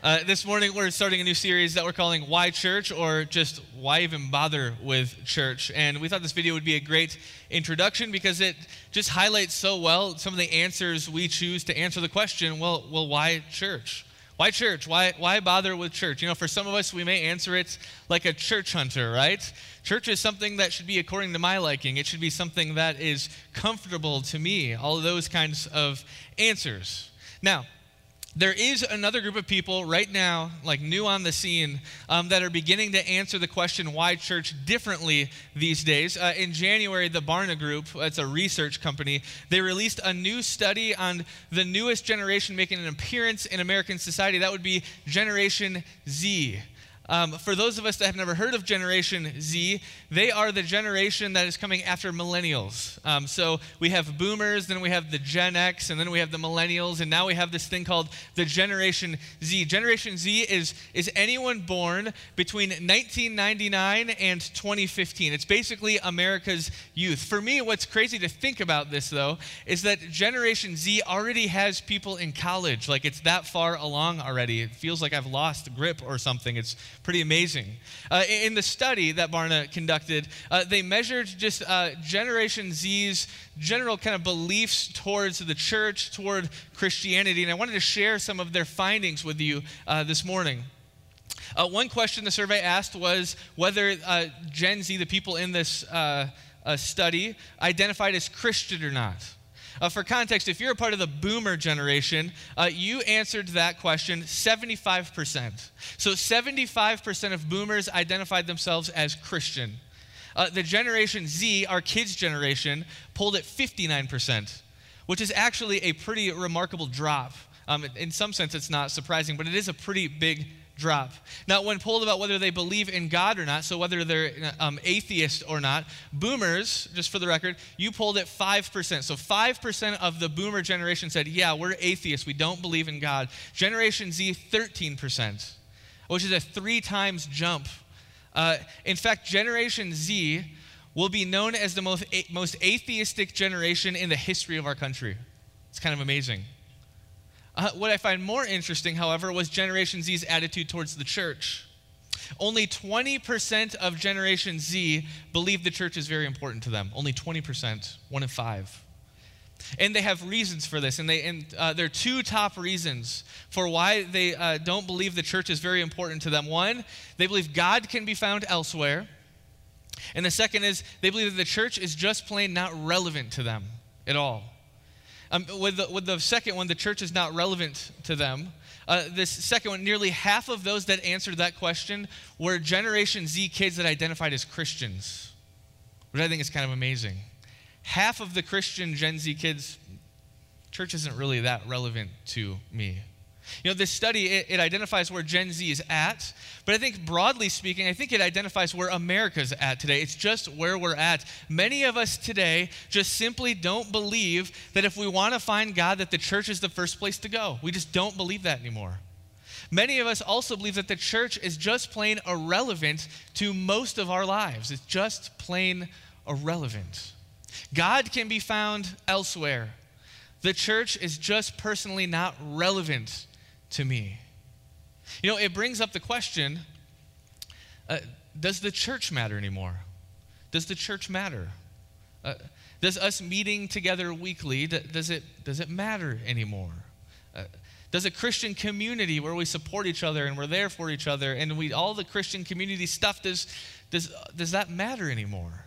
Uh, this morning, we're starting a new series that we're calling Why Church, or just Why Even Bother with Church. And we thought this video would be a great introduction because it just highlights so well some of the answers we choose to answer the question well, well why church? Why church? Why, why bother with church? You know, for some of us, we may answer it like a church hunter, right? Church is something that should be according to my liking. It should be something that is comfortable to me. All those kinds of answers. Now, there is another group of people right now, like new on the scene, um, that are beginning to answer the question why church differently these days. Uh, in January, the Barna Group, it's a research company, they released a new study on the newest generation making an appearance in American society. That would be Generation Z. Um, for those of us that have never heard of Generation Z, they are the generation that is coming after millennials. Um, so we have boomers, then we have the Gen X, and then we have the millennials, and now we have this thing called the Generation Z. Generation Z is, is anyone born between 1999 and 2015. It's basically America's youth. For me, what's crazy to think about this, though, is that Generation Z already has people in college. Like it's that far along already. It feels like I've lost grip or something. It's pretty amazing. Uh, in the study that Barna conducted, uh, they measured just uh, Generation Z's general kind of beliefs towards the church, toward Christianity, and I wanted to share some of their findings with you uh, this morning. Uh, one question the survey asked was whether uh, Gen Z, the people in this study, identified as Christian or not. Uh, for context, if you're a part of the boomer generation, uh, you answered that question 75%. So 75% of boomers identified themselves as Christian. Uh, the Generation Z, our kids' generation, pulled at 59%, which is actually a pretty remarkable drop. Um, in some sense, it's not surprising, but it is a pretty big drop. Now, when polled about whether they believe in God or not, so whether they're um, atheist or not, boomers, just for the record, you polled at 5%. So 5% of the boomer generation said, yeah, we're atheists. We don't believe in God. Generation Z, 13%, which is a three times jump. Uh, in fact, Generation Z will be known as the most, most atheistic generation in the history of our country. It's kind of amazing. Uh, what I find more interesting, however, was Generation Z's attitude towards the church. Only 20% of Generation Z believe the church is very important to them. Only 20%, one in five. And they have reasons for this. And, they, and uh, there are two top reasons for why they uh, don't believe the church is very important to them. One, they believe God can be found elsewhere. And the second is they believe that the church is just plain not relevant to them at all. Um, with, the, with the second one, the church is not relevant to them. Uh, this second one, nearly half of those that answered that question were Generation Z kids that identified as Christians, which I think is kind of amazing. Half of the Christian Gen Z kids, church isn't really that relevant to me. You know, this study, it, it, identifies where Gen Z is at, but I think broadly speaking, I think it identifies where America's at today. It's just where we're at. Many of us today just simply don't believe that if we want to find God, that the church is the first place to go. We just don't believe that anymore. Many of us also believe that the church is just plain irrelevant to most of our lives. It's just plain irrelevant. God can be found elsewhere. The church is just personally not relevant to me. You know, it brings up the question uh, does the church matter anymore? Does the church matter? Uh, does us meeting together weekly, does it, does it matter anymore? Uh, does a Christian community where we support each other and we're there for each other and we all the Christian community stuff, does, does, does that matter anymore?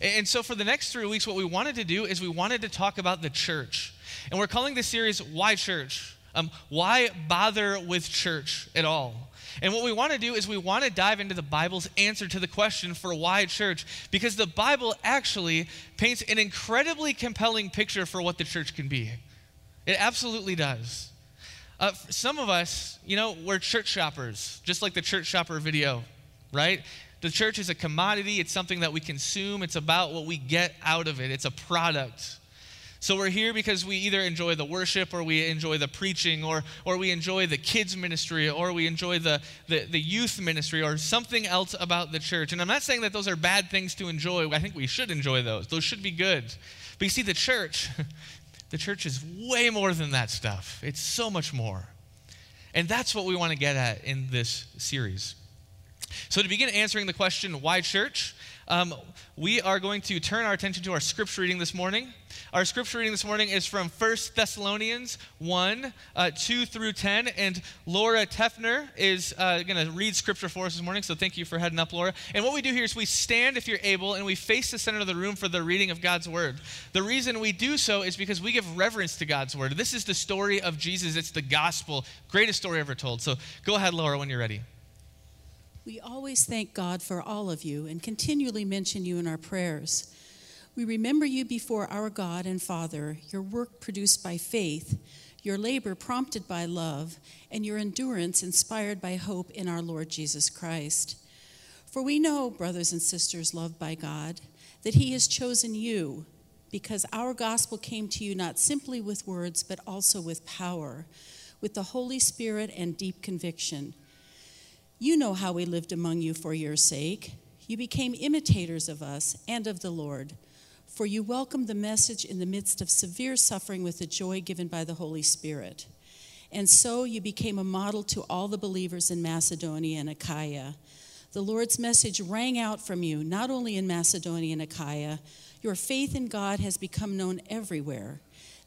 And so for the next three weeks, what we wanted to do is we wanted to talk about the church. And we're calling this series Why Church? Um, why bother with church at all? And what we want to do is we want to dive into the Bible's answer to the question for why church, because the Bible actually paints an incredibly compelling picture for what the church can be. It absolutely does. Uh, some of us, you know, we're church shoppers, just like the church shopper video, right? The church is a commodity, it's something that we consume, it's about what we get out of it, it's a product. So we're here because we either enjoy the worship or we enjoy the preaching or, or we enjoy the kids' ministry or we enjoy the, the, the, youth ministry or something else about the church. And I'm not saying that those are bad things to enjoy. I think we should enjoy those. Those should be good. But you see, the church, the church is way more than that stuff. It's so much more. And that's what we want to get at in this series. So, to begin answering the question, why church? Um, we are going to turn our attention to our scripture reading this morning. Our scripture reading this morning is from 1 Thessalonians 1 uh, 2 through 10. And Laura Tefner is uh, going to read scripture for us this morning. So thank you for heading up, Laura. And what we do here is we stand, if you're able, and we face the center of the room for the reading of God's word. The reason we do so is because we give reverence to God's word. This is the story of Jesus, it's the gospel, greatest story ever told. So go ahead, Laura, when you're ready. We always thank God for all of you and continually mention you in our prayers. We remember you before our God and Father, your work produced by faith, your labor prompted by love, and your endurance inspired by hope in our Lord Jesus Christ. For we know, brothers and sisters loved by God, that He has chosen you because our gospel came to you not simply with words, but also with power, with the Holy Spirit and deep conviction. You know how we lived among you for your sake. You became imitators of us and of the Lord, for you welcomed the message in the midst of severe suffering with the joy given by the Holy Spirit. And so you became a model to all the believers in Macedonia and Achaia. The Lord's message rang out from you, not only in Macedonia and Achaia, your faith in God has become known everywhere.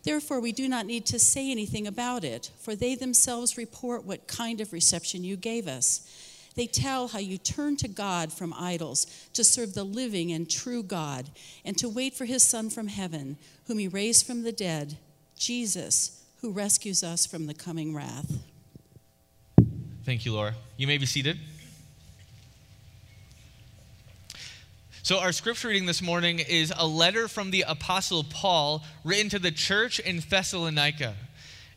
Therefore, we do not need to say anything about it, for they themselves report what kind of reception you gave us. They tell how you turn to God from idols to serve the living and true God, and to wait for his Son from heaven, whom he raised from the dead, Jesus, who rescues us from the coming wrath. Thank you, Laura. You may be seated. So, our scripture reading this morning is a letter from the Apostle Paul written to the church in Thessalonica.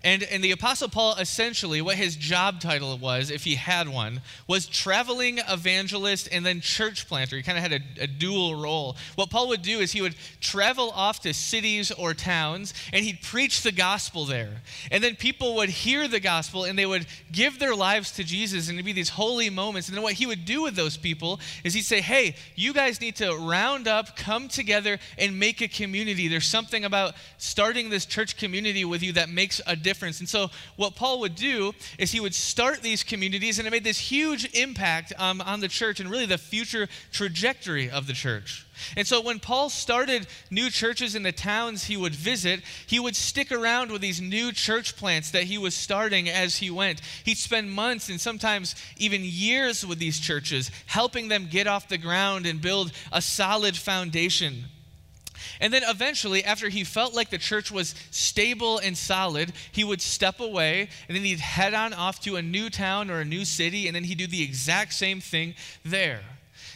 And, and the Apostle Paul, essentially, what his job title was, if he had one, was traveling evangelist and then church planter. He kind of had a, a, dual role. What Paul would do is he would travel off to cities or towns and he'd preach the gospel there. And then people would hear the gospel and they would give their lives to Jesus and it'd be these holy moments. And then what he would do with those people is he'd say, hey, you guys need to round up, come together, and make a community. There's something about starting this church community with you that makes a difference difference. And so, what Paul would do is he would start these communities, and it made this huge impact um, on the church and really the future trajectory of the church. And so, when Paul started new churches in the towns he would visit, he would stick around with these new church plants that he was starting as he went. He'd spend months and sometimes even years with these churches, helping them get off the ground and build a solid foundation. And then eventually, after he felt like the church was stable and solid, he would step away and then he'd head on off to a new town or a new city, and then he'd do the exact same thing there.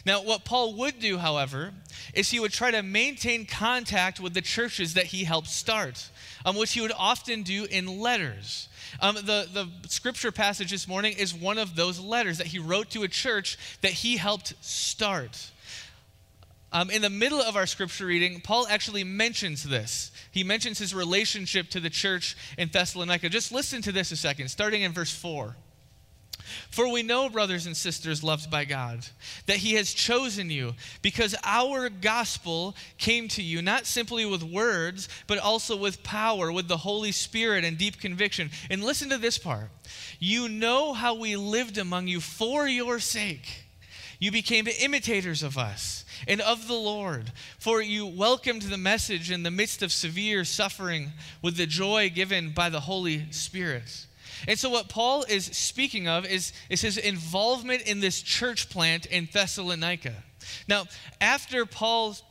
Now, what Paul would do, however, is he would try to maintain contact with the churches that he helped start, um, which he would often do in letters. Um, the, the scripture passage this morning is one of those letters that he wrote to a church that he helped start. Um, in the middle of our scripture reading, Paul actually mentions this. He mentions his relationship to the church in Thessalonica. Just listen to this a second, starting in verse 4. For we know, brothers and sisters loved by God, that He has chosen you because our gospel came to you not simply with words, but also with power, with the Holy Spirit and deep conviction. And listen to this part you know how we lived among you for your sake. You became imitators of us and of the Lord, for you welcomed the message in the midst of severe suffering with the joy given by the Holy Spirit. And so, what Paul is speaking of is, is his involvement in this church plant in Thessalonica. Now, after Paul's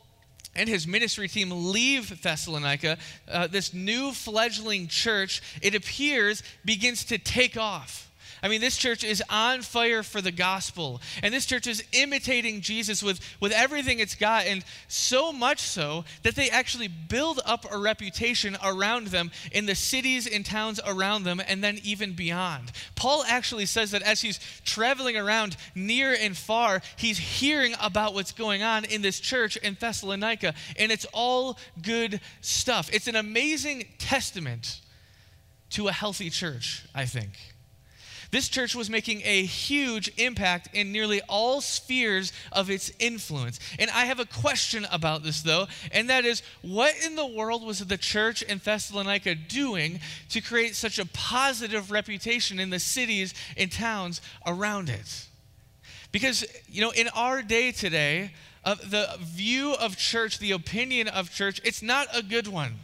and his ministry team leave Thessalonica, uh, this new fledgling church, it appears, begins to take off. I mean, this church is on fire for the gospel. And this church is imitating Jesus with, with everything it's got. And so much so that they actually build up a reputation around them in the cities and towns around them and then even beyond. Paul actually says that as he's traveling around near and far, he's hearing about what's going on in this church in Thessalonica. And it's all good stuff. It's an amazing testament to a healthy church, I think. This church was making a huge impact in nearly all spheres of its influence. And I have a question about this, though, and that is what in the world was the church in Thessalonica doing to create such a positive reputation in the cities and towns around it? Because, you know, in our day today, uh, the view of church, the opinion of church, it's not a good one.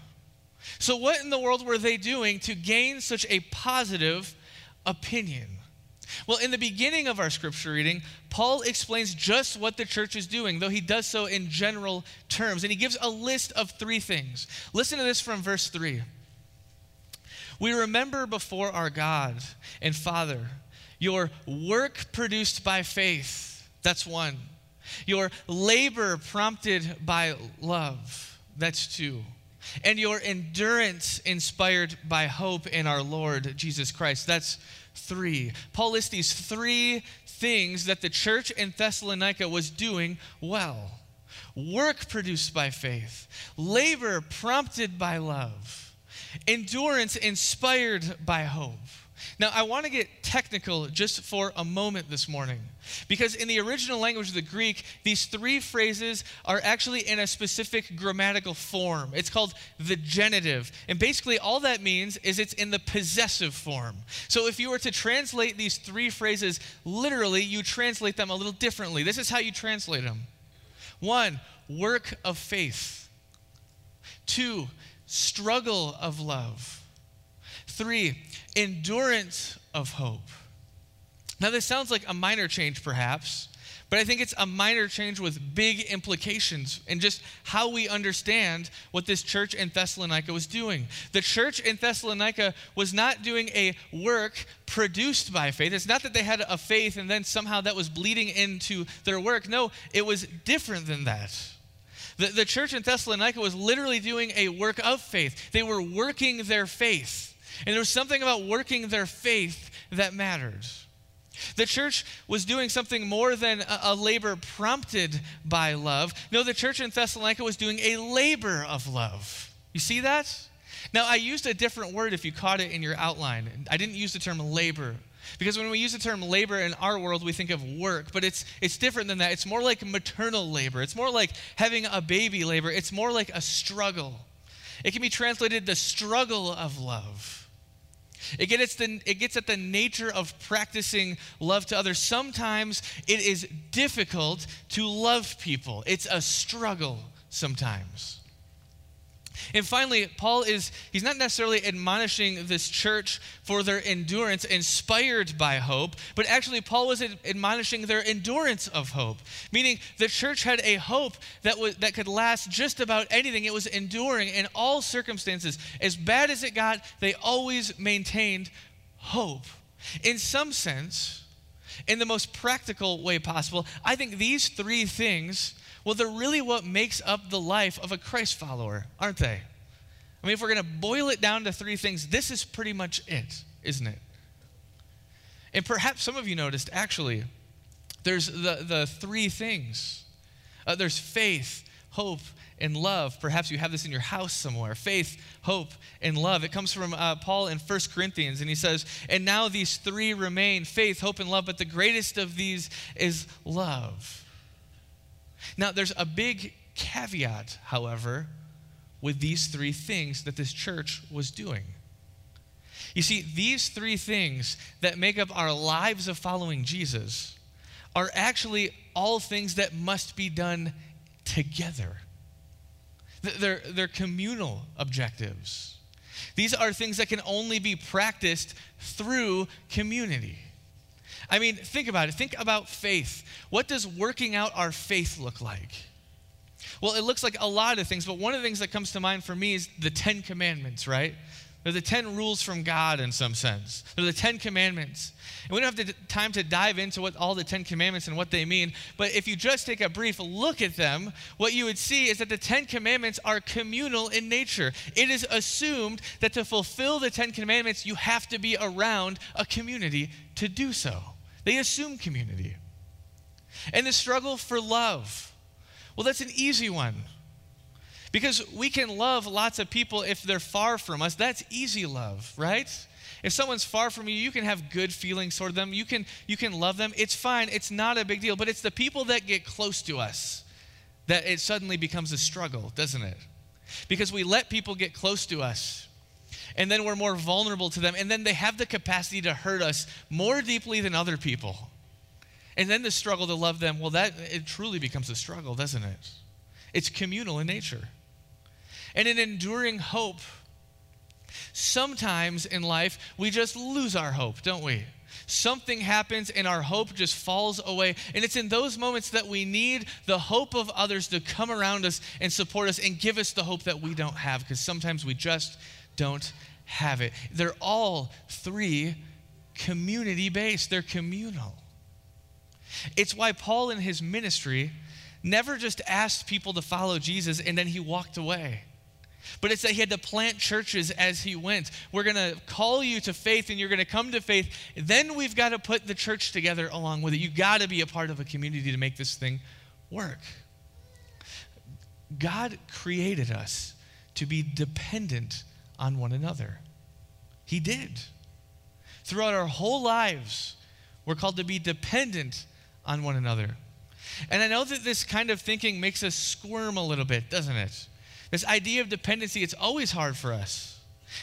So, what in the world were they doing to gain such a positive opinion? Well, in the beginning of our scripture reading, Paul explains just what the church is doing, though he does so in general terms. And he gives a list of three things. Listen to this from verse 3. We remember before our God and Father your work produced by faith. That's one. Your labor prompted by love. That's two and your endurance inspired by hope in our Lord Jesus Christ. That's three. Paul lists these three things that the church in Thessalonica was doing well work produced by faith, labor prompted by love, endurance inspired by hope. Now, I want to get technical just for a moment this morning. Because in the original language of the Greek, these three phrases are actually in a specific grammatical form. It's called the genitive. And basically, all that means is it's in the possessive form. So if you were to translate these three phrases literally, you translate them a little differently. This is how you translate them one, work of faith, two, struggle of love. Three, endurance of hope. Now, this sounds like a minor change, perhaps, but I think it's a minor change with big implications in just how we understand what this church in Thessalonica was doing. The church in Thessalonica was not doing a work produced by faith. It's not that they had a faith and then somehow that was bleeding into their work. No, it was different than that. The, the church in Thessalonica was literally doing a work of faith, they were working their faith. And there was something about working their faith that matters. The church was doing something more than a, a, labor prompted by love. No, the church in Thessalonica was doing a labor of love. You see that? Now, I used a different word if you caught it in your outline. I didn't use the term labor. Because when we use the term labor in our world, we think of work, but it's, it's different than that. It's more like maternal labor, it's more like having a baby labor, it's more like a struggle. It can be translated the struggle of love. It gets, the, it gets at the nature of practicing love to others. Sometimes it is difficult to love people, it's a struggle sometimes. And finally, Paul is, he's not necessarily admonishing this church for their endurance inspired by hope, but actually, Paul was admonishing their endurance of hope. Meaning, the church had a hope that, was, that could last just about anything. It was enduring in all circumstances. As bad as it got, they always maintained hope. In some sense, in the most practical way possible, I think these three things well, they're really what makes up the life of a Christ follower, aren't they? I mean, if we're going to boil it down to three things, this is pretty much it, isn't it? And perhaps some of you noticed, actually, there's the, the three things uh, there's faith, hope, and love. Perhaps you have this in your house somewhere faith, hope, and love. It comes from uh, Paul in 1 Corinthians, and he says, And now these three remain faith, hope, and love, but the greatest of these is love. Now, there's a big caveat, however, with these three things that this church was doing. You see, these three things that make up our lives of following Jesus are actually all things that must be done together. They're, they're communal objectives. These are things that can only be practiced through community. I mean, think about it. Think about faith. What does working out our faith look like? Well, it looks like a lot of things, but one of the things that comes to mind for me is the Ten Commandments, right? They're the 10 rules from God in some sense. They're the 10 commandments. And we don't have the time to dive into what all the 10 commandments and what they mean, but if you just take a brief look at them, what you would see is that the 10 commandments are communal in nature. It is assumed that to fulfill the 10 commandments, you have to be around a community to do so. They assume community. And the struggle for love. Well, that's an easy one. Because we can love lots of people if they're far from us. That's easy love, right? If someone's far from you, you can have good feelings toward them. You can, you can love them. It's fine. It's not a big deal. But it's the people that get close to us that it suddenly becomes a struggle, doesn't it? Because we let people get close to us and then we're more vulnerable to them, and then they have the capacity to hurt us more deeply than other people. And then the struggle to love them, well, that it truly becomes a struggle, doesn't it? It's communal in nature. And in enduring hope, sometimes in life we just lose our hope, don't we? Something happens and our hope just falls away. And it's in those moments that we need the hope of others to come around us and support us and give us the hope that we don't have because sometimes we just don't have it. They're all three community based, they're communal. It's why Paul in his ministry never just asked people to follow Jesus and then he walked away. But it's that he had to plant churches as he went. We're going to call you to faith and you're going to come to faith. Then we've got to put the church together along with it. You've got to be a part of a community to make this thing work. God created us to be dependent on one another. He did. Throughout our whole lives, we're called to be dependent on one another. And I know that this kind of thinking makes us squirm a little bit, doesn't it? This idea of dependency, it's always hard for us.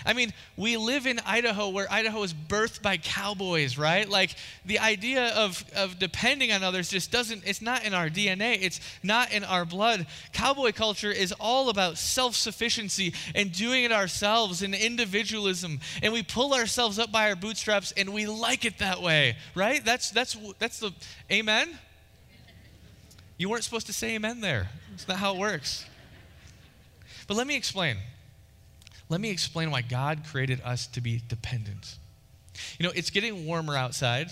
I mean, we live in Idaho where Idaho is birthed by cowboys, right? Like the idea of, of depending on others just doesn't, it's not in our DNA, it's not in our blood. Cowboy culture is all about self sufficiency and doing it ourselves and individualism. And we pull ourselves up by our bootstraps and we like it that way, right? That's, that's, that's the, amen? You weren't supposed to say amen there. That's not how it works. But let me explain let me explain why God created us to be dependent. You know, it's getting warmer outside.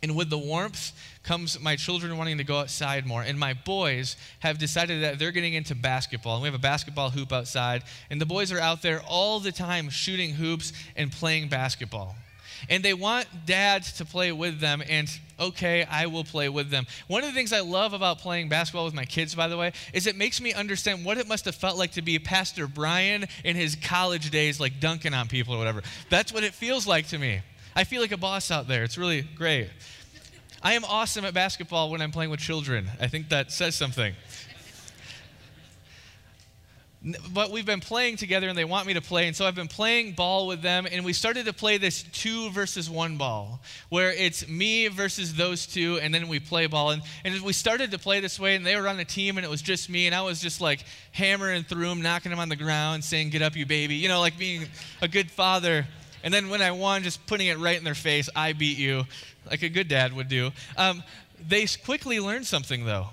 And with the warmth comes my children wanting to go outside more. And my boys have decided that they're getting into basketball. And we have a basketball hoop outside. And the boys are out there all the time shooting hoops and playing basketball and they want dad to play with them, and okay, I will play with them. One of the things I love about playing basketball with my kids, by the way, is it makes me understand what it must have felt like to be Pastor Brian in his college days, like dunking on people or whatever. That's what it feels like to me. I feel like a boss out there. It's really great. I am awesome at basketball when I'm playing with children. I think that says something but we've been playing together and they want me to play. And so I've been playing ball with them. And we started to play this two versus one ball, where it's me versus those two. And then we play ball. And, and we started to play this way. And they were on a team and it was just me. And I was just like hammering through them, knocking them on the ground, saying, Get up, you baby. You know, like being a good father. And then when I won, just putting it right in their face, I beat you, like a good dad would do. Um, they quickly learned something though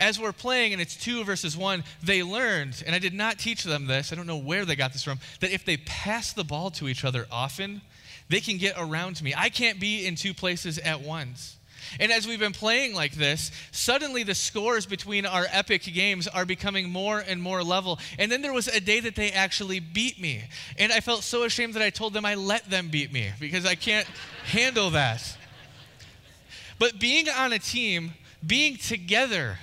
as we're playing and it's two versus one, they learned, and I did not teach them this, I don't know where they got this from, that if they pass the ball to each other often, they can get around me. I can't be in two places at once. And as we've been playing like this, suddenly the scores between our epic games are becoming more and more level. And then there was a day that they actually beat me. And I felt so ashamed that I told them I let them beat me because I can't handle that. But being on a team, being together,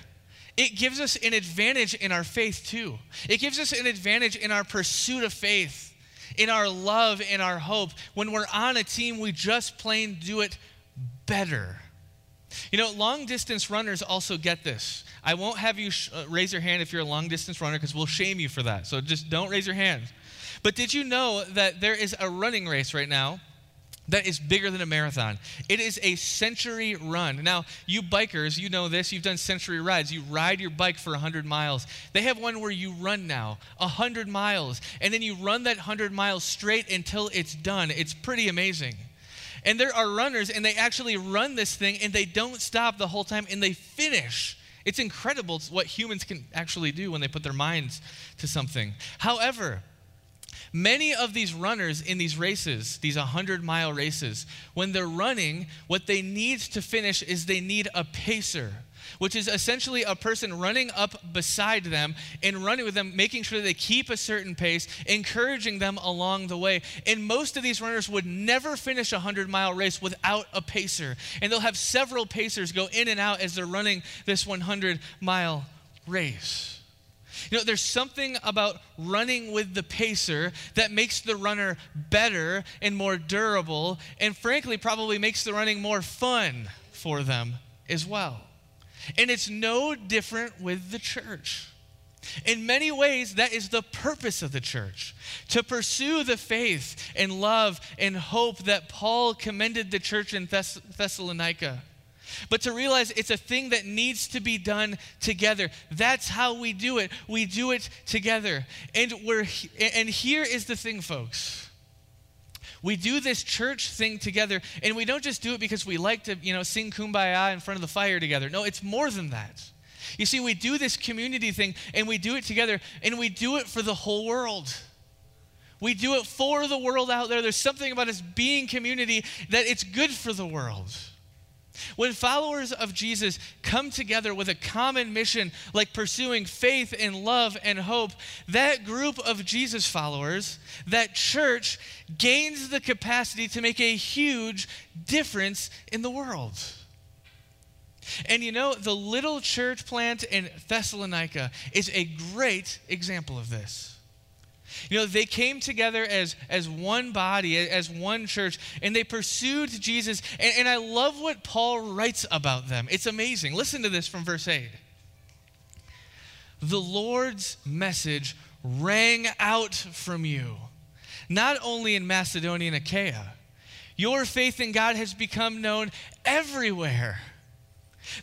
it gives us an advantage in our faith too. It gives us an advantage in our pursuit of faith, in our love, in our hope. When we're on a team, we just plain do it better. You know, long distance runners also get this. I won't have you sh- uh, raise your hand if you're a long distance runner because we'll shame you for that. So just don't raise your hand. But did you know that there is a running race right now that is bigger than a marathon. It is a century run. Now, you bikers, you know this, you've done century rides. You ride your bike for 100 miles. They have one where you run now, 100 miles, and then you run that 100 miles straight until it's done. It's pretty amazing. And there are runners, and they actually run this thing, and they don't stop the whole time, and they finish. It's incredible what humans can actually do when they put their minds to something. However, Many of these runners in these races, these 100 mile races, when they're running, what they need to finish is they need a pacer, which is essentially a person running up beside them and running with them, making sure they keep a certain pace, encouraging them along the way. And most of these runners would never finish a 100 mile race without a pacer. And they'll have several pacers go in and out as they're running this 100 mile race. You know, there's something about running with the pacer that makes the runner better and more durable, and frankly, probably makes the running more fun for them as well. And it's no different with the church. In many ways, that is the purpose of the church to pursue the faith and love and hope that Paul commended the church in Thess- Thessalonica. But to realize it's a thing that needs to be done together. That's how we do it. We do it together. And we're and here is the thing, folks. We do this church thing together, and we don't just do it because we like to, you know, sing kumbaya in front of the fire together. No, it's more than that. You see, we do this community thing and we do it together and we do it for the whole world. We do it for the world out there. There's something about us being community that it's good for the world. When followers of Jesus come together with a common mission, like pursuing faith and love and hope, that group of Jesus followers, that church, gains the capacity to make a huge difference in the world. And you know, the little church plant in Thessalonica is a great example of this. You know, they came together as, as one body, as one church, and they pursued Jesus. And, and I love what Paul writes about them. It's amazing. Listen to this from verse 8. The Lord's message rang out from you, not only in Macedonia and Achaia. Your faith in God has become known everywhere.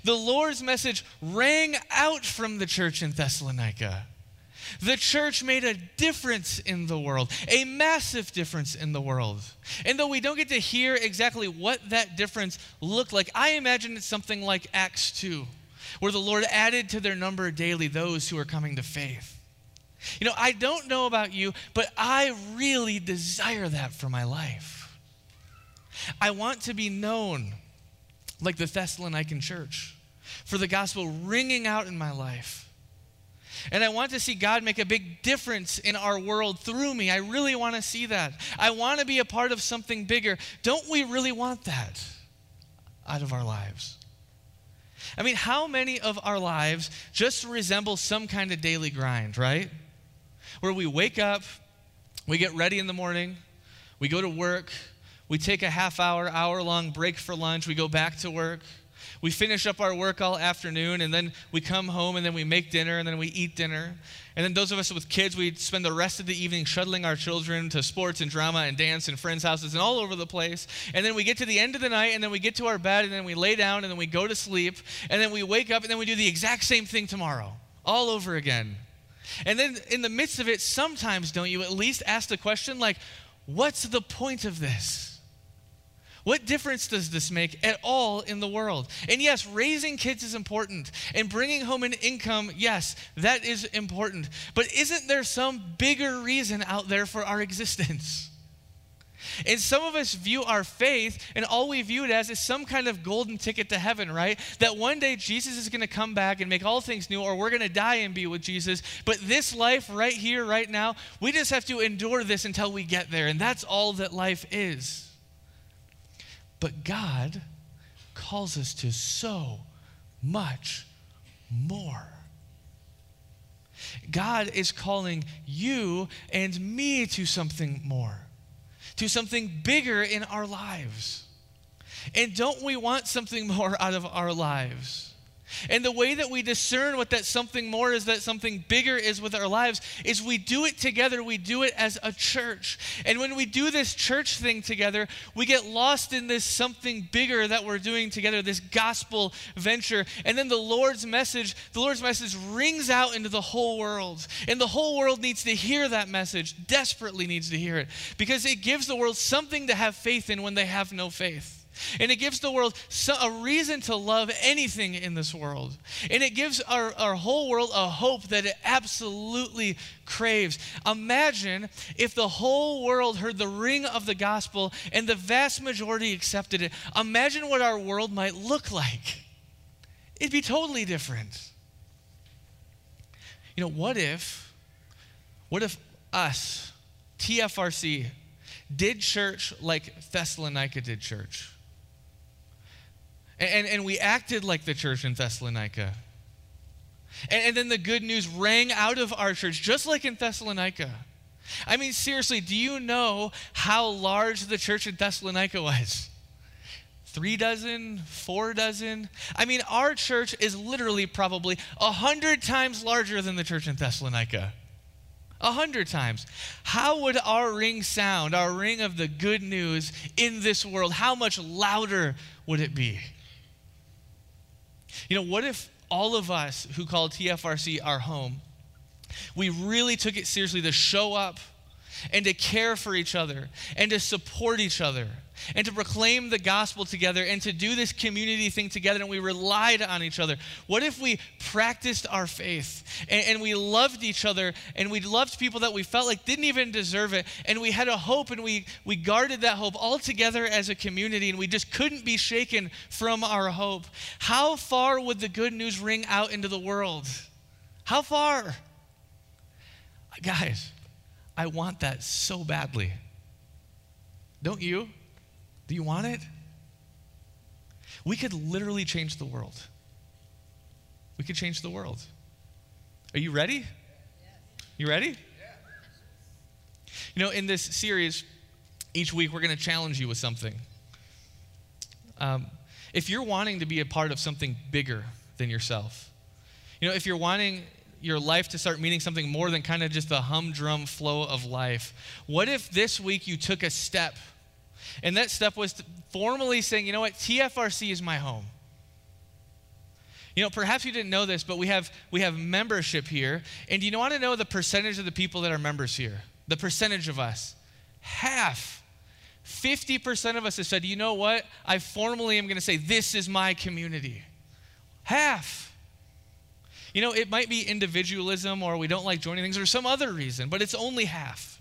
The Lord's message rang out from the church in Thessalonica. The church made a difference in the world, a massive difference in the world. And though we don't get to hear exactly what that difference looked like, I imagine it's something like Acts 2, where the Lord added to their number daily those who are coming to faith. You know, I don't know about you, but I really desire that for my life. I want to be known like the Thessalonican church, for the gospel ringing out in my life. And I want to see God make a big difference in our world through me. I really want to see that. I want to be a part of something bigger. Don't we really want that out of our lives? I mean, how many of our lives just resemble some kind of daily grind, right? Where we wake up, we get ready in the morning, we go to work, we take a half hour, hour long break for lunch. We go back to work. We finish up our work all afternoon, and then we come home, and then we make dinner, and then we eat dinner. And then those of us with kids, we spend the rest of the evening shuttling our children to sports and drama and dance and friends' houses and all over the place. And then we get to the end of the night, and then we get to our bed, and then we lay down, and then we go to sleep, and then we wake up, and then we do the exact same thing tomorrow, all over again. And then in the midst of it, sometimes don't you at least ask the question, like, what's the point of this? What difference does this make at all in the world? And yes, raising kids is important, and bringing home an income, yes, that is important. But isn't there some bigger reason out there for our existence? And some of us view our faith, and all we view it as is some kind of golden ticket to heaven, right? That one day Jesus is going to come back and make all things new, or we're going to die and be with Jesus. But this life right here, right now, we just have to endure this until we get there. And that's all that life is. But God calls us to so much more. God is calling you and me to something more, to something bigger in our lives. And don't we want something more out of our lives? And the way that we discern what that something more is, that something bigger is with our lives, is we do it together. We do it as a church. And when we do this church thing together, we get lost in this something bigger that we're doing together, this gospel venture. And then the Lord's message, the Lord's message rings out into the whole world. And the whole world needs to hear that message, desperately needs to hear it, because it gives the world something to have faith in when they have no faith. And it gives the world a reason to love anything in this world. And it gives our, our whole world a hope that it absolutely craves. Imagine if the whole world heard the ring of the gospel and the vast majority accepted it. Imagine what our world might look like. It'd be totally different. You know, what if, what if us, TFRC, did church like Thessalonica did church? And, and we acted like the church in Thessalonica. And, and then the good news rang out of our church, just like in Thessalonica. I mean, seriously, do you know how large the church in Thessalonica was? Three dozen, four dozen. I mean, our church is literally probably a hundred times larger than the church in Thessalonica. A hundred times. How would our ring sound, our ring of the good news in this world? How much louder would it be? You know, what if all of us who call TFRC our home, we really took it seriously to show up and to care for each other and to support each other and to proclaim the gospel together and to do this community thing together and we relied on each other? What if we practiced our faith and, and, we loved each other and we loved people that we felt like didn't even deserve it and we had a hope and we, we guarded that hope all together as a community and we just couldn't be shaken from our hope? How far would the good news ring out into the world? How far? Guys, I want that so badly. Don't you? Do you want it? We could literally change the world. We could change the world. Are you ready? You ready? You know, in this series, each week we're going to challenge you with something. Um, if you're wanting to be a part of something bigger than yourself, you know, if you're wanting your life to start meaning something more than kind of just the humdrum flow of life, what if this week you took a step? And that step was formally saying, you know what, TFRC is my home. You know, perhaps you didn't know this, but we have we have membership here. And you want to know the percentage of the people that are members here? The percentage of us. Half. 50% of us have said, you know what? I formally am going to say, this is my community. Half. You know, it might be individualism or we don't like joining things or some other reason, but it's only half.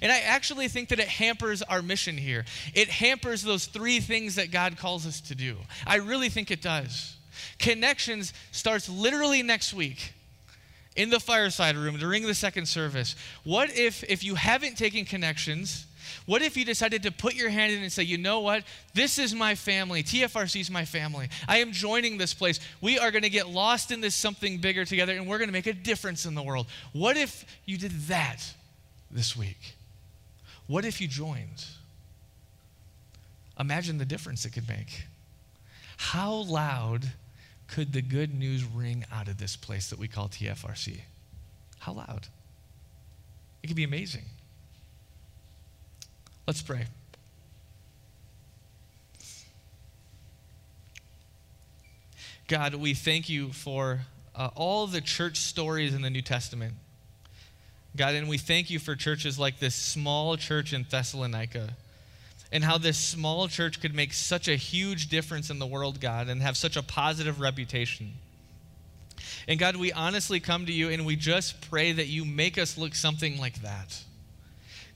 And I actually think that it hampers our mission here. It hampers those three things that God calls us to do. I really think it does. Connections starts literally next week in the fireside room during the second service. What if if you haven't taken connections, what if you decided to put your hand in and say, you know what? This is my family. TFRC is my family. I am joining this place. We are going to get lost in this something bigger together and we're going to make a difference in the world. What if you did that this week? What if you joined? Imagine the difference it could make. How loud could the good news ring out of this place that we call TFRC? How loud? It could be amazing. Let's pray. God, we thank you for uh, all the church stories in the New Testament. God, and we thank you for churches like this small church in Thessalonica and how this small church could make such a huge difference in the world, God, and have such a positive reputation. And God, we honestly come to you and we just pray that you make us look something like that.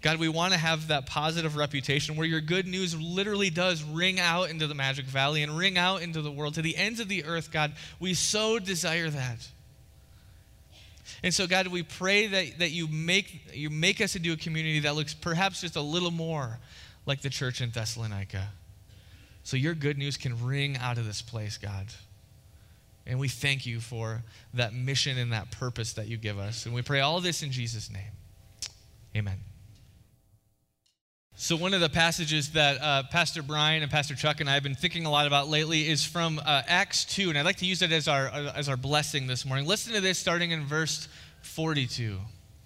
God, we want to have that positive reputation where your good news literally does ring out into the Magic Valley and ring out into the world, to the ends of the earth, God. We so desire that. And so, God, we pray that, that you, make, you make us into a community that looks perhaps just a little more like the church in Thessalonica. So your good news can ring out of this place, God. And we thank you for that mission and that purpose that you give us. And we pray all this in Jesus' name. Amen. So, one of the passages that uh, Pastor Brian and Pastor Chuck and I have been thinking a lot about lately is from uh, Acts 2, and I'd like to use it as our, as our blessing this morning. Listen to this starting in verse 42.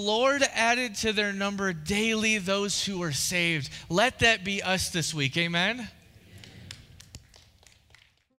Lord added to their number daily those who were saved. Let that be us this week. Amen.